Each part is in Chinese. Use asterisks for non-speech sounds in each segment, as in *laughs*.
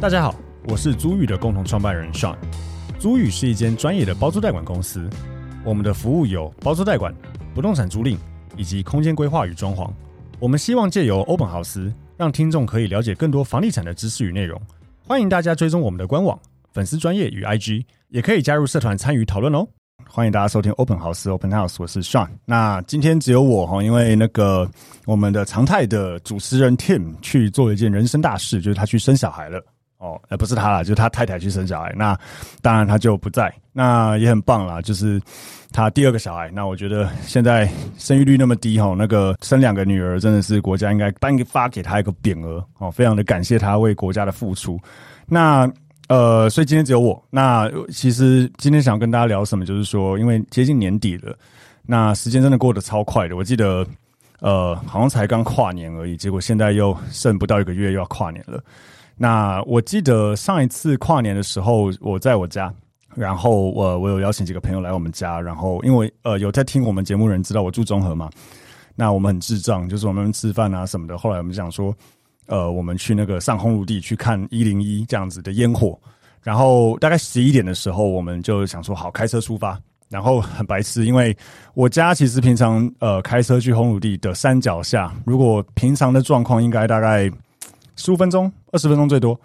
大家好，我是租寓的共同创办人 Sean。租寓是一间专业的包租代管公司，我们的服务有包租代管、不动产租赁以及空间规划与装潢。我们希望借由欧本豪斯，让听众可以了解更多房地产的知识与内容。欢迎大家追踪我们的官网、粉丝专业与 IG，也可以加入社团参与讨论哦。欢迎大家收听 Open House Open House，我是 Sean。那今天只有我哈，因为那个我们的常态的主持人 Tim 去做一件人生大事，就是他去生小孩了。哦，呃，不是他啦，就是他太太去生小孩。那当然他就不在，那也很棒啦，就是他第二个小孩。那我觉得现在生育率那么低哈，那个生两个女儿真的是国家应该颁发给他一个匾额哦，非常的感谢他为国家的付出。那呃，所以今天只有我。那其实今天想要跟大家聊什么，就是说，因为接近年底了，那时间真的过得超快的。我记得呃，好像才刚跨年而已，结果现在又剩不到一个月又要跨年了。那我记得上一次跨年的时候，我在我家，然后我、呃、我有邀请几个朋友来我们家，然后因为呃有在听我们节目人知道我住中和嘛，那我们很智障，就是我们吃饭啊什么的。后来我们想说，呃，我们去那个上烘炉地去看一零一这样子的烟火，然后大概十一点的时候，我们就想说好开车出发，然后很白痴，因为我家其实平常呃开车去烘炉地的山脚下，如果平常的状况应该大概。十五分钟、二十分钟最多，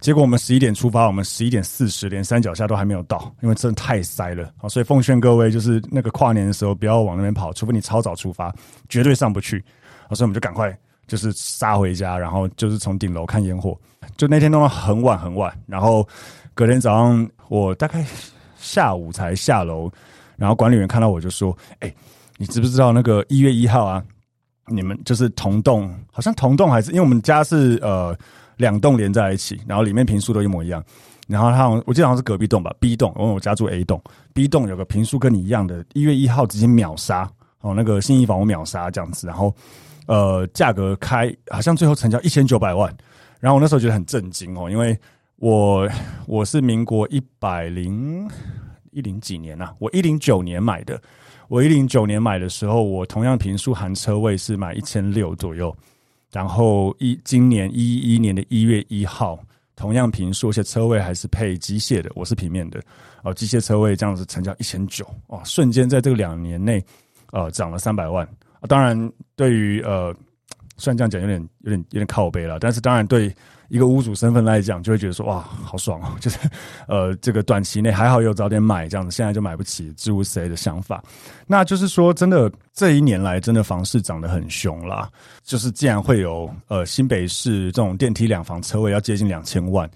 结果我们十一点出发，我们十一点四十连山脚下都还没有到，因为真的太塞了啊！所以奉劝各位，就是那个跨年的时候不要往那边跑，除非你超早出发，绝对上不去。所以我们就赶快就是杀回家，然后就是从顶楼看烟火。就那天弄到很晚很晚，然后隔天早上我大概下午才下楼，然后管理员看到我就说：“哎，你知不知道那个一月一号啊？”你们就是同栋，好像同栋还是因为我们家是呃两栋连在一起，然后里面坪数都一模一样。然后他我记得好像是隔壁栋吧，B 栋，因为我家住 A 栋，B 栋有个坪数跟你一样的，一月一号直接秒杀哦，那个信义房屋秒杀这样子。然后呃价格开好像最后成交一千九百万，然后我那时候觉得很震惊哦，因为我我是民国一百零一零几年啊，我一零九年买的。我一零九年买的时候，我同样平数含车位是买一千六左右，然后一今年一一年的一月一号，同样平数而且车位还是配机械的，我是平面的哦，机械车位这样子成交一千九哦，瞬间在这个两年内呃涨了三百万啊！当然，对于呃，虽然这样讲有点有点有点靠背了，但是当然对。一个屋主身份来讲，就会觉得说哇，好爽哦！*laughs* 就是呃，这个短期内还好有早点买这样子，现在就买不起，诸如此类的想法。那就是说，真的这一年来，真的房市涨得很凶啦。就是既然会有呃新北市这种电梯两房车位要接近两千万，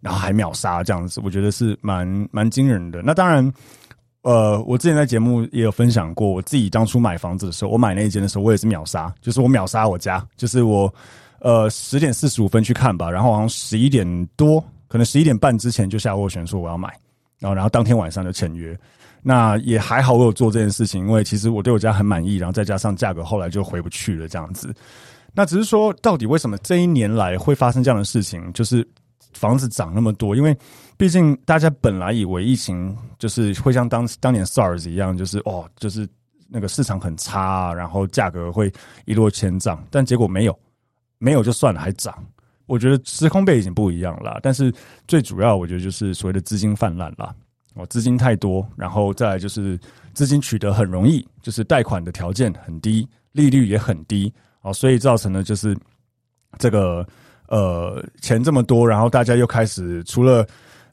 然后还秒杀这样子，我觉得是蛮蛮惊人的。那当然，呃，我之前在节目也有分享过，我自己当初买房子的时候，我买那一间的时候，我也是秒杀，就是我秒杀我家，就是我。呃，十点四十五分去看吧，然后好像十一点多，可能十一点半之前就下斡旋说我要买，然后然后当天晚上就签约。那也还好，我有做这件事情，因为其实我对我家很满意，然后再加上价格后来就回不去了这样子。那只是说，到底为什么这一年来会发生这样的事情？就是房子涨那么多，因为毕竟大家本来以为疫情就是会像当当年 SARS 一样，就是哦，就是那个市场很差，啊然后价格会一落千丈，但结果没有。没有就算了，还涨。我觉得时空背景不一样啦，但是最主要，我觉得就是所谓的资金泛滥啦。哦，资金太多，然后再来就是资金取得很容易，就是贷款的条件很低，利率也很低，哦，所以造成了就是这个呃钱这么多，然后大家又开始除了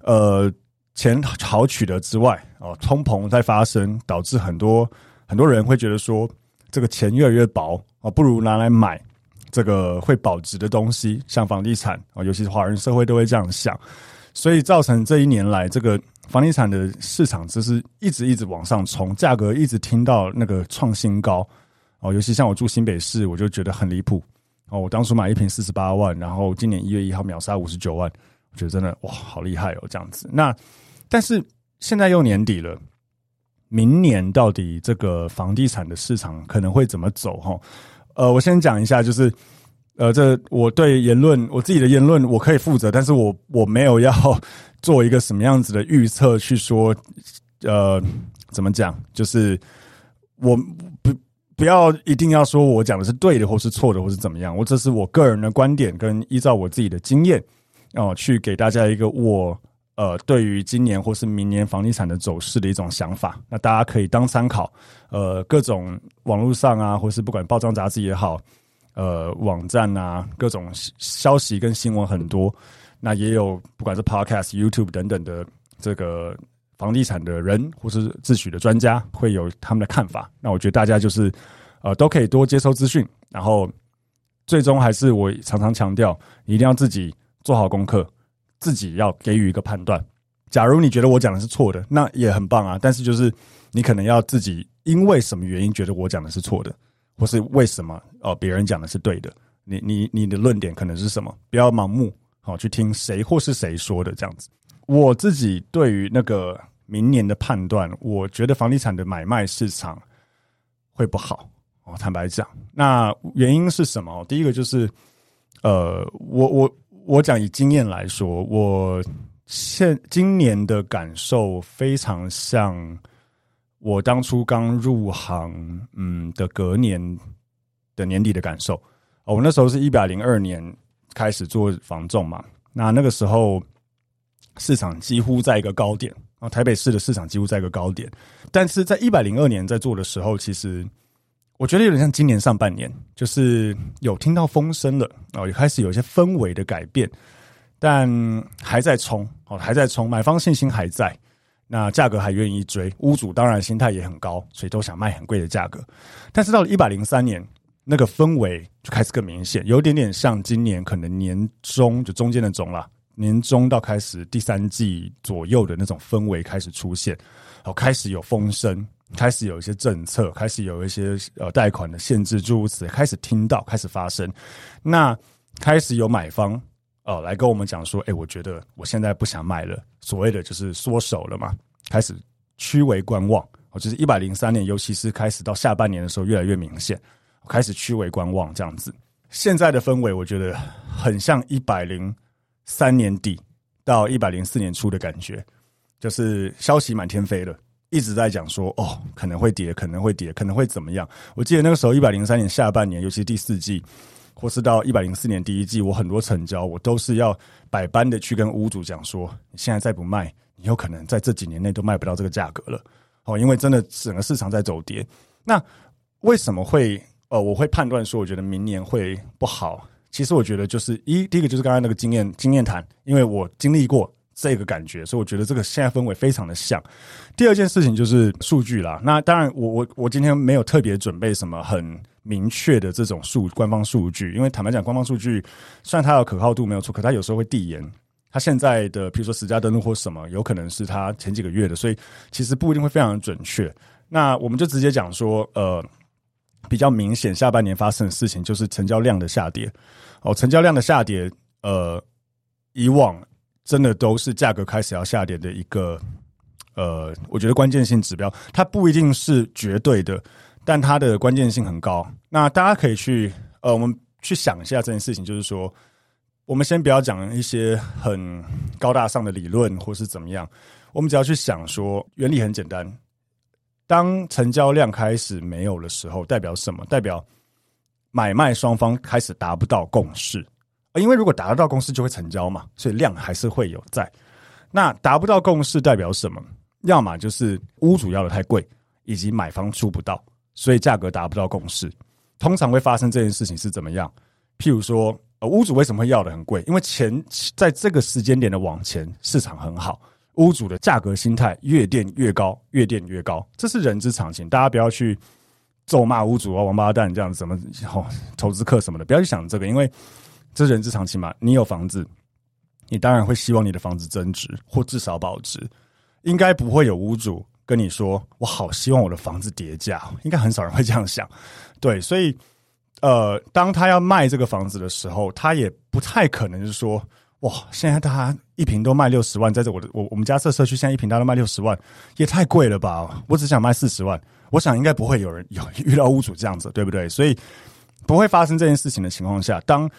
呃钱好取得之外，哦，通膨在发生，导致很多很多人会觉得说这个钱越来越薄，哦，不如拿来买。这个会保值的东西，像房地产啊，尤其是华人社会都会这样想，所以造成这一年来这个房地产的市场就是一直一直往上冲，价格一直听到那个创新高哦。尤其像我住新北市，我就觉得很离谱哦。我当初买一瓶四十八万，然后今年一月一号秒杀五十九万，我觉得真的哇，好厉害哦，这样子。那但是现在又年底了，明年到底这个房地产的市场可能会怎么走？哈？呃，我先讲一下，就是，呃，这我对言论，我自己的言论我可以负责，但是我我没有要 *laughs* 做一个什么样子的预测去说，呃，怎么讲，就是我不不要一定要说我讲的是对的，或是错的，或是怎么样，我这是我个人的观点，跟依照我自己的经验，哦，去给大家一个我呃对于今年或是明年房地产的走势的一种想法，那大家可以当参考。呃，各种网络上啊，或是不管报章杂志也好，呃，网站啊，各种消息跟新闻很多，那也有不管是 Podcast、YouTube 等等的这个房地产的人或是自诩的专家，会有他们的看法。那我觉得大家就是呃都可以多接收资讯，然后最终还是我常常强调，你一定要自己。做好功课，自己要给予一个判断。假如你觉得我讲的是错的，那也很棒啊。但是就是你可能要自己因为什么原因觉得我讲的是错的，或是为什么哦别人讲的是对的？你你你的论点可能是什么？不要盲目好去听谁或是谁说的这样子。我自己对于那个明年的判断，我觉得房地产的买卖市场会不好哦。坦白讲，那原因是什么？第一个就是呃，我我。我讲以经验来说，我现今年的感受非常像我当初刚入行，嗯的隔年的年底的感受。哦，我那时候是一百零二年开始做房仲嘛，那那个时候市场几乎在一个高点啊，台北市的市场几乎在一个高点，但是在一百零二年在做的时候，其实。我觉得有点像今年上半年，就是有听到风声了哦，也开始有一些氛围的改变，但还在冲哦，还在冲，买方信心还在，那价格还愿意追，屋主当然心态也很高，所以都想卖很贵的价格。但是到了一百零三年，那个氛围就开始更明显，有点点像今年可能年中就中间的中了，年中到开始第三季左右的那种氛围开始出现，哦，开始有风声。开始有一些政策，开始有一些呃贷款的限制，诸如此，开始听到，开始发生。那开始有买方、呃、来跟我们讲说，哎，我觉得我现在不想卖了，所谓的就是缩手了嘛，开始趋为观望。哦，就是一百零三年，尤其是开始到下半年的时候，越来越明显，开始趋为观望这样子。现在的氛围，我觉得很像一百零三年底到一百零四年初的感觉，就是消息满天飞了。一直在讲说哦，可能会跌，可能会跌，可能会怎么样？我记得那个时候，一百零三年下半年，尤其第四季，或是到一百零四年第一季，我很多成交，我都是要百般的去跟屋主讲说，你现在再不卖，你有可能在这几年内都卖不到这个价格了。哦，因为真的整个市场在走跌。那为什么会呃，我会判断说，我觉得明年会不好？其实我觉得就是一，第一个就是刚才那个经验经验谈，因为我经历过。这个感觉，所以我觉得这个现在氛围非常的像。第二件事情就是数据啦。那当然我，我我今天没有特别准备什么很明确的这种数官方数据，因为坦白讲，官方数据虽然它有可靠度没有错，可它有时候会递延。它现在的，比如说实价登录或什么，有可能是它前几个月的，所以其实不一定会非常准确。那我们就直接讲说，呃，比较明显下半年发生的事情就是成交量的下跌。哦，成交量的下跌，呃，以往。真的都是价格开始要下跌的一个，呃，我觉得关键性指标，它不一定是绝对的，但它的关键性很高。那大家可以去，呃，我们去想一下这件事情，就是说，我们先不要讲一些很高大上的理论或是怎么样，我们只要去想说，原理很简单，当成交量开始没有的时候，代表什么？代表买卖双方开始达不到共识。因为如果达得到共识，就会成交嘛，所以量还是会有在。那达不到共识代表什么？要么就是屋主要的太贵，以及买方出不到，所以价格达不到共识。通常会发生这件事情是怎么样？譬如说，呃，屋主为什么会要的很贵？因为钱在这个时间点的往前，市场很好，屋主的价格心态越垫越高，越垫越高，这是人之常情。大家不要去咒骂屋主啊，王八蛋这样子，什么哦，投资客什么的，不要去想这个，因为。这是人之常情嘛？你有房子，你当然会希望你的房子增值或至少保值。应该不会有屋主跟你说：“我好希望我的房子跌价。”应该很少人会这样想。对，所以呃，当他要卖这个房子的时候，他也不太可能是说：“哇，现在他一平都卖六十万，在这我的我我们家这社区现在一平大都卖六十万，也太贵了吧？我只想卖四十万。”我想应该不会有人有遇到屋主这样子，对不对？所以不会发生这件事情的情况下，当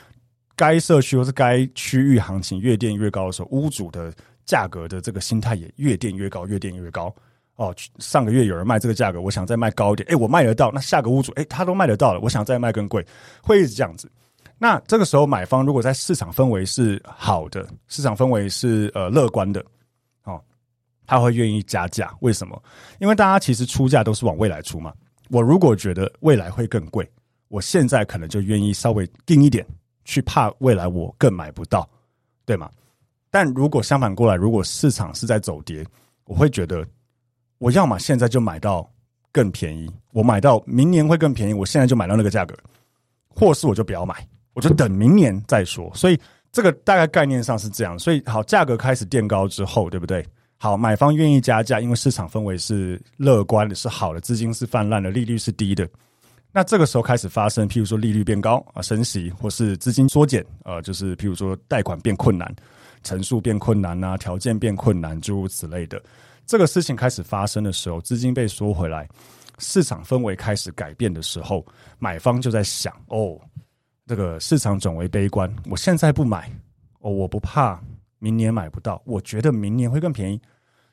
该社区或是该区域行情越垫越高的时候，屋主的价格的这个心态也越垫越高，越垫越高。哦，上个月有人卖这个价格，我想再卖高一点，诶，我卖得到，那下个屋主，诶，他都卖得到了，我想再卖更贵，会一直这样子。那这个时候买方如果在市场氛围是好的，市场氛围是呃乐观的，哦，他会愿意加价。为什么？因为大家其实出价都是往未来出嘛。我如果觉得未来会更贵，我现在可能就愿意稍微定一点，去怕未来我更买不到，对吗？但如果相反过来，如果市场是在走跌，我会觉得我要么现在就买到更便宜，我买到明年会更便宜，我现在就买到那个价格，或是我就不要买，我就等明年再说。所以这个大概概念上是这样。所以好，价格开始垫高之后，对不对？好，买方愿意加价，因为市场氛围是乐观的，是好的，资金是泛滥的，利率是低的。那这个时候开始发生，譬如说利率变高啊，升息，或是资金缩减，呃，就是譬如说贷款变困难。成数变困难啊，条件变困难，诸如此类的，这个事情开始发生的时候，资金被缩回来，市场氛围开始改变的时候，买方就在想：哦，这个市场转为悲观，我现在不买，哦，我不怕明年买不到，我觉得明年会更便宜，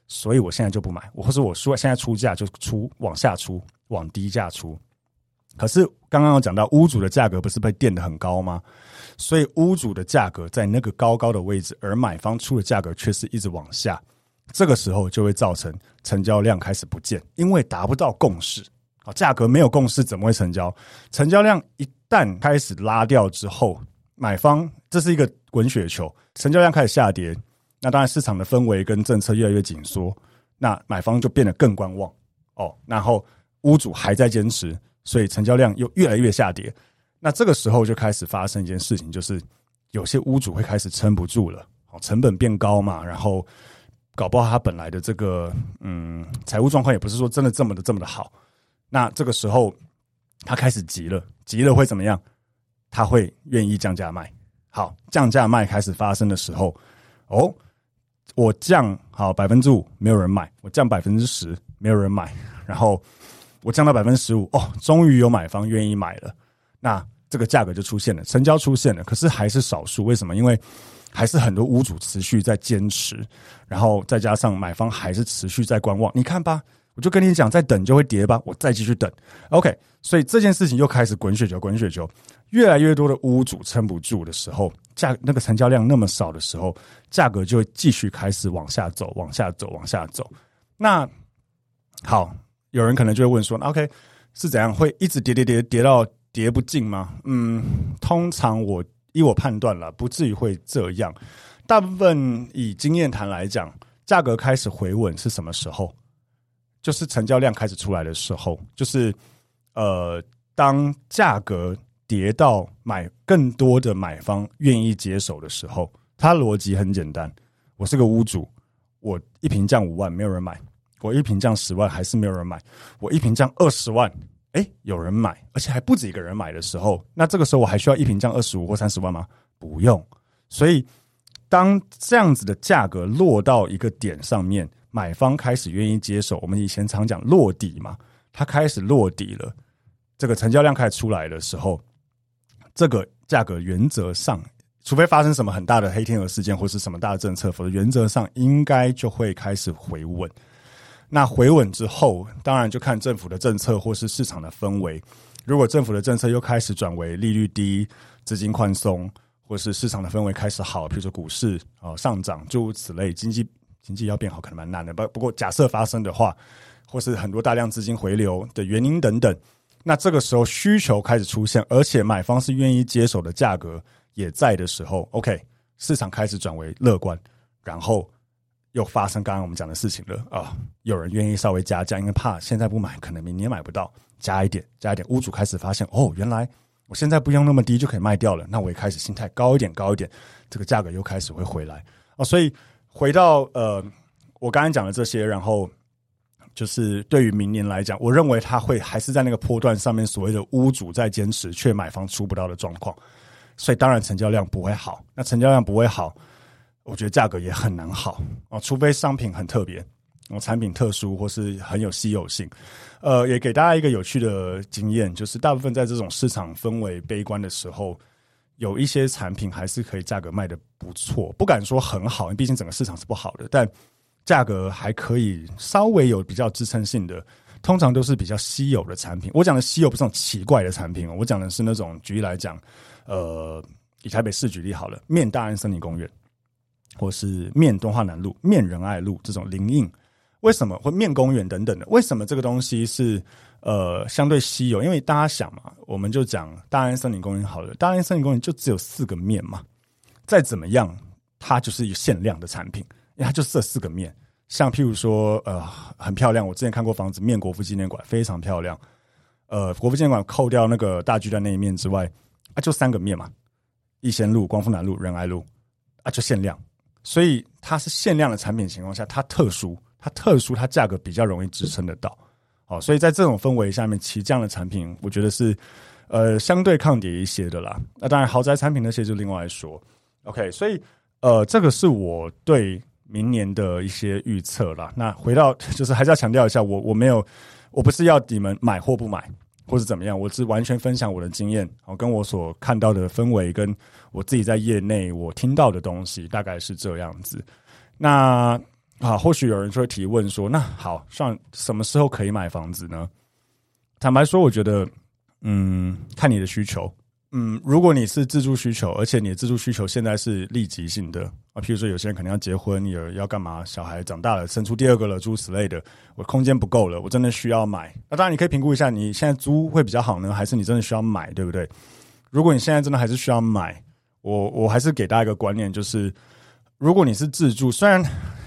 所以我现在就不买，我或者我说现在出价就出往下出，往低价出。可是刚刚有讲到屋主的价格不是被垫得很高吗？所以屋主的价格在那个高高的位置，而买方出的价格却是一直往下。这个时候就会造成成交量开始不见，因为达不到共识。啊，价格没有共识，怎么会成交？成交量一旦开始拉掉之后，买方这是一个滚雪球，成交量开始下跌，那当然市场的氛围跟政策越来越紧缩，那买方就变得更观望。哦，然后屋主还在坚持。所以成交量又越来越下跌，那这个时候就开始发生一件事情，就是有些屋主会开始撑不住了，成本变高嘛，然后搞不好他本来的这个嗯财务状况也不是说真的这么的这么的好，那这个时候他开始急了，急了会怎么样？他会愿意降价卖。好，降价卖开始发生的时候，哦，我降好百分之五，没有人买；我降百分之十，没有人买，然后。我降到百分之十五，哦，终于有买方愿意买了，那这个价格就出现了，成交出现了，可是还是少数。为什么？因为还是很多屋主持续在坚持，然后再加上买方还是持续在观望。你看吧，我就跟你讲，再等就会跌吧，我再继续等。OK，所以这件事情又开始滚雪球，滚雪球，越来越多的屋主撑不住的时候，价那个成交量那么少的时候，价格就会继续开始往下走，往下走，往下走。那好。有人可能就会问说：“OK，是怎样会一直跌跌跌跌到跌不进吗？”嗯，通常我依我判断了，不至于会这样。大部分以经验谈来讲，价格开始回稳是什么时候？就是成交量开始出来的时候，就是呃，当价格跌到买更多的买方愿意接手的时候。它逻辑很简单，我是个屋主，我一瓶降五万，没有人买。我一瓶降十万还是没有人买，我一瓶降二十万，哎，有人买，而且还不止一个人买的时候，那这个时候我还需要一瓶降二十五或三十万吗？不用。所以当这样子的价格落到一个点上面，买方开始愿意接受，我们以前常讲落底嘛，它开始落底了，这个成交量开始出来的时候，这个价格原则上，除非发生什么很大的黑天鹅事件或是什么大的政策，否则原则上应该就会开始回稳。那回稳之后，当然就看政府的政策或是市场的氛围。如果政府的政策又开始转为利率低、资金宽松，或是市场的氛围开始好，比如说股市啊上涨，诸如此类，经济经济要变好可能蛮难的。不不过假设发生的话，或是很多大量资金回流的原因等等，那这个时候需求开始出现，而且买方是愿意接手的价格也在的时候，OK，市场开始转为乐观，然后。又发生刚刚我们讲的事情了啊！有人愿意稍微加价，因为怕现在不买，可能明年买不到，加一点，加一点。屋主开始发现，哦，原来我现在不用那么低就可以卖掉了，那我也开始心态高一点，高一点，这个价格又开始会回来哦。所以回到呃，我刚刚讲的这些，然后就是对于明年来讲，我认为他会还是在那个波段上面，所谓的屋主在坚持，却买方出不到的状况，所以当然成交量不会好。那成交量不会好。我觉得价格也很难好哦，除非商品很特别，哦，产品特殊或是很有稀有性。呃，也给大家一个有趣的经验，就是大部分在这种市场氛围悲观的时候，有一些产品还是可以价格卖得不错，不敢说很好，因为毕竟整个市场是不好的，但价格还可以稍微有比较支撑性的。通常都是比较稀有的产品。我讲的稀有不是那种奇怪的产品哦，我讲的是那种举例来讲，呃，以台北市举例好了，面大安森林公园，或是面敦化南路、面仁爱路这种林荫，为什么会面公园等等的？为什么这个东西是呃相对稀有？因为大家想嘛，我们就讲大安森林公园好了，大安森林公园就只有四个面嘛，再怎么样，它就是有限量的产品，因为它就这四个面。像譬如说，呃，很漂亮。我之前看过房子，面国父纪念馆非常漂亮。呃，国父纪念馆扣掉那个大巨蛋那一面之外，啊，就三个面嘛：逸仙路、光复南路、仁爱路，啊，就限量。所以它是限量的产品情况下，它特殊，它特殊，它价格比较容易支撑得到。好，所以在这种氛围下面，其实这样的产品，我觉得是呃相对抗跌一些的啦。那当然，豪宅产品那些就另外说。OK，所以呃，这个是我对。明年的一些预测啦，那回到 *laughs* 就是还是要强调一下，我我没有，我不是要你们买或不买，或是怎么样，我是完全分享我的经验，哦，跟我所看到的氛围，跟我自己在业内我听到的东西，大概是这样子。那啊，或许有人就会提问说，那好，上什么时候可以买房子呢？坦白说，我觉得，嗯，看你的需求。嗯，如果你是自住需求，而且你的自住需求现在是立即性的啊，譬如说有些人可能要结婚，有要干嘛，小孩长大了，生出第二个了，诸如此类的，我空间不够了，我真的需要买。那当然，你可以评估一下，你现在租会比较好呢，还是你真的需要买，对不对？如果你现在真的还是需要买，我我还是给大家一个观念，就是如果你是自住，虽然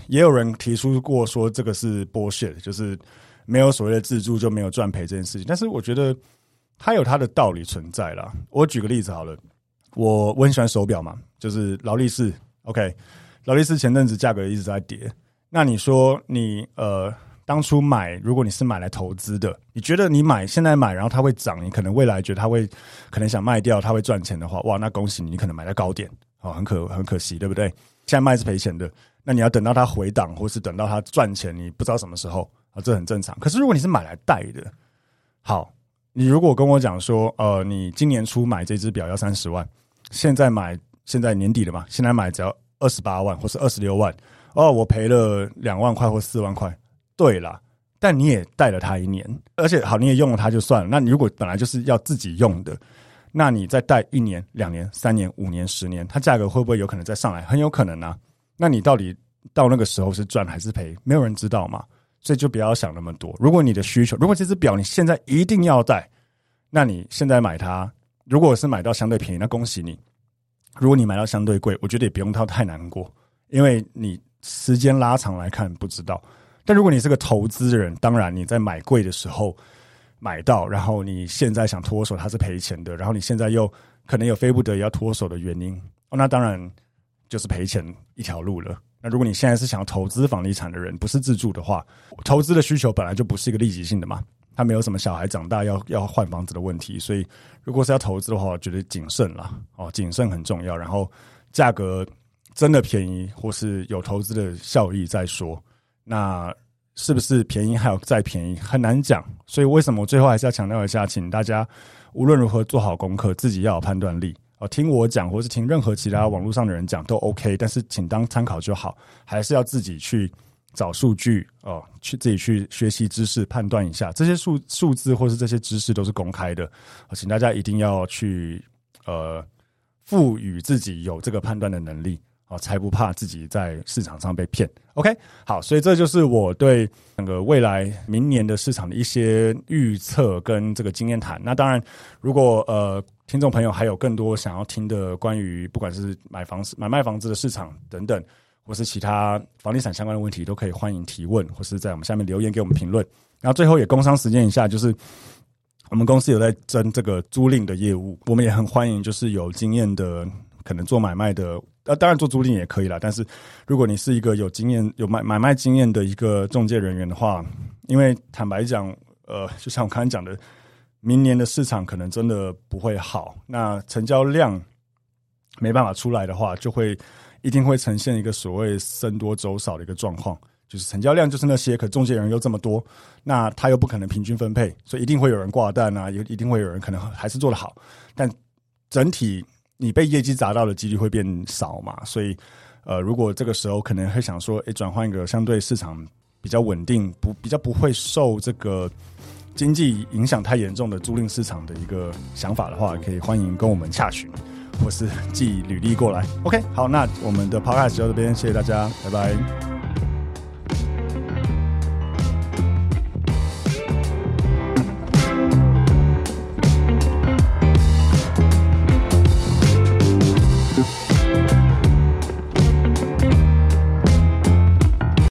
也有人提出过说这个是剥削就是没有所谓的自住就没有赚赔这件事情，但是我觉得。它有它的道理存在啦。我举个例子好了，我我很喜欢手表嘛，就是劳力士。OK，劳力士前阵子价格一直在跌。那你说你呃当初买，如果你是买来投资的，你觉得你买现在买，然后它会涨，你可能未来觉得它会可能想卖掉，它会赚钱的话，哇，那恭喜你，你可能买在高点，哦，很可很可惜，对不对？现在卖是赔钱的，那你要等到它回档，或是等到它赚钱，你不知道什么时候啊，这很正常。可是如果你是买来戴的，好。你如果跟我讲说，呃，你今年初买这只表要三十万，现在买，现在年底了嘛，现在买只要二十八万或是二十六万，哦，我赔了两万块或四万块，对啦，但你也戴了它一年，而且好，你也用了它就算了。那你如果本来就是要自己用的，那你再戴一年、两年、三年、五年、十年，它价格会不会有可能再上来？很有可能啊。那你到底到那个时候是赚还是赔？没有人知道嘛。所以就不要想那么多。如果你的需求，如果这只表你现在一定要戴，那你现在买它，如果是买到相对便宜，那恭喜你；如果你买到相对贵，我觉得也不用太太难过，因为你时间拉长来看不知道。但如果你是个投资人，当然你在买贵的时候买到，然后你现在想脱手，它是赔钱的，然后你现在又可能有非不得已要脱手的原因，哦，那当然就是赔钱一条路了。那如果你现在是想要投资房地产的人，不是自住的话，投资的需求本来就不是一个立即性的嘛，他没有什么小孩长大要要换房子的问题，所以如果是要投资的话，我觉得谨慎啦，哦，谨慎很重要。然后价格真的便宜或是有投资的效益再说，那是不是便宜还有再便宜很难讲。所以为什么我最后还是要强调一下，请大家无论如何做好功课，自己要有判断力。哦，听我讲，或是听任何其他网络上的人讲都 OK，但是请当参考就好，还是要自己去找数据哦，去自己去学习知识，判断一下这些数数字或是这些知识都是公开的，请大家一定要去呃赋予自己有这个判断的能力哦，才不怕自己在市场上被骗。OK，好，所以这就是我对整个未来明年的市场的一些预测跟这个经验谈。那当然，如果呃。听众朋友，还有更多想要听的关于不管是买房、买卖房子的市场等等，或是其他房地产相关的问题，都可以欢迎提问，或是在我们下面留言给我们评论。然后最后也工商时间一下，就是我们公司有在争这个租赁的业务，我们也很欢迎，就是有经验的，可能做买卖的，呃，当然做租赁也可以啦。但是如果你是一个有经验、有买买卖经验的一个中介人员的话，因为坦白讲，呃，就像我刚才讲的。明年的市场可能真的不会好，那成交量没办法出来的话，就会一定会呈现一个所谓僧多粥少的一个状况，就是成交量就是那些，可中介人又这么多，那他又不可能平均分配，所以一定会有人挂单啊，也一定会有人可能还是做得好，但整体你被业绩砸到的几率会变少嘛，所以呃，如果这个时候可能会想说，诶，转换一个相对市场。比较稳定，不比较不会受这个经济影响太严重的租赁市场的一个想法的话，可以欢迎跟我们洽询，或是寄履历过来。OK，好，那我们的 Podcast 就到这边，谢谢大家，拜拜。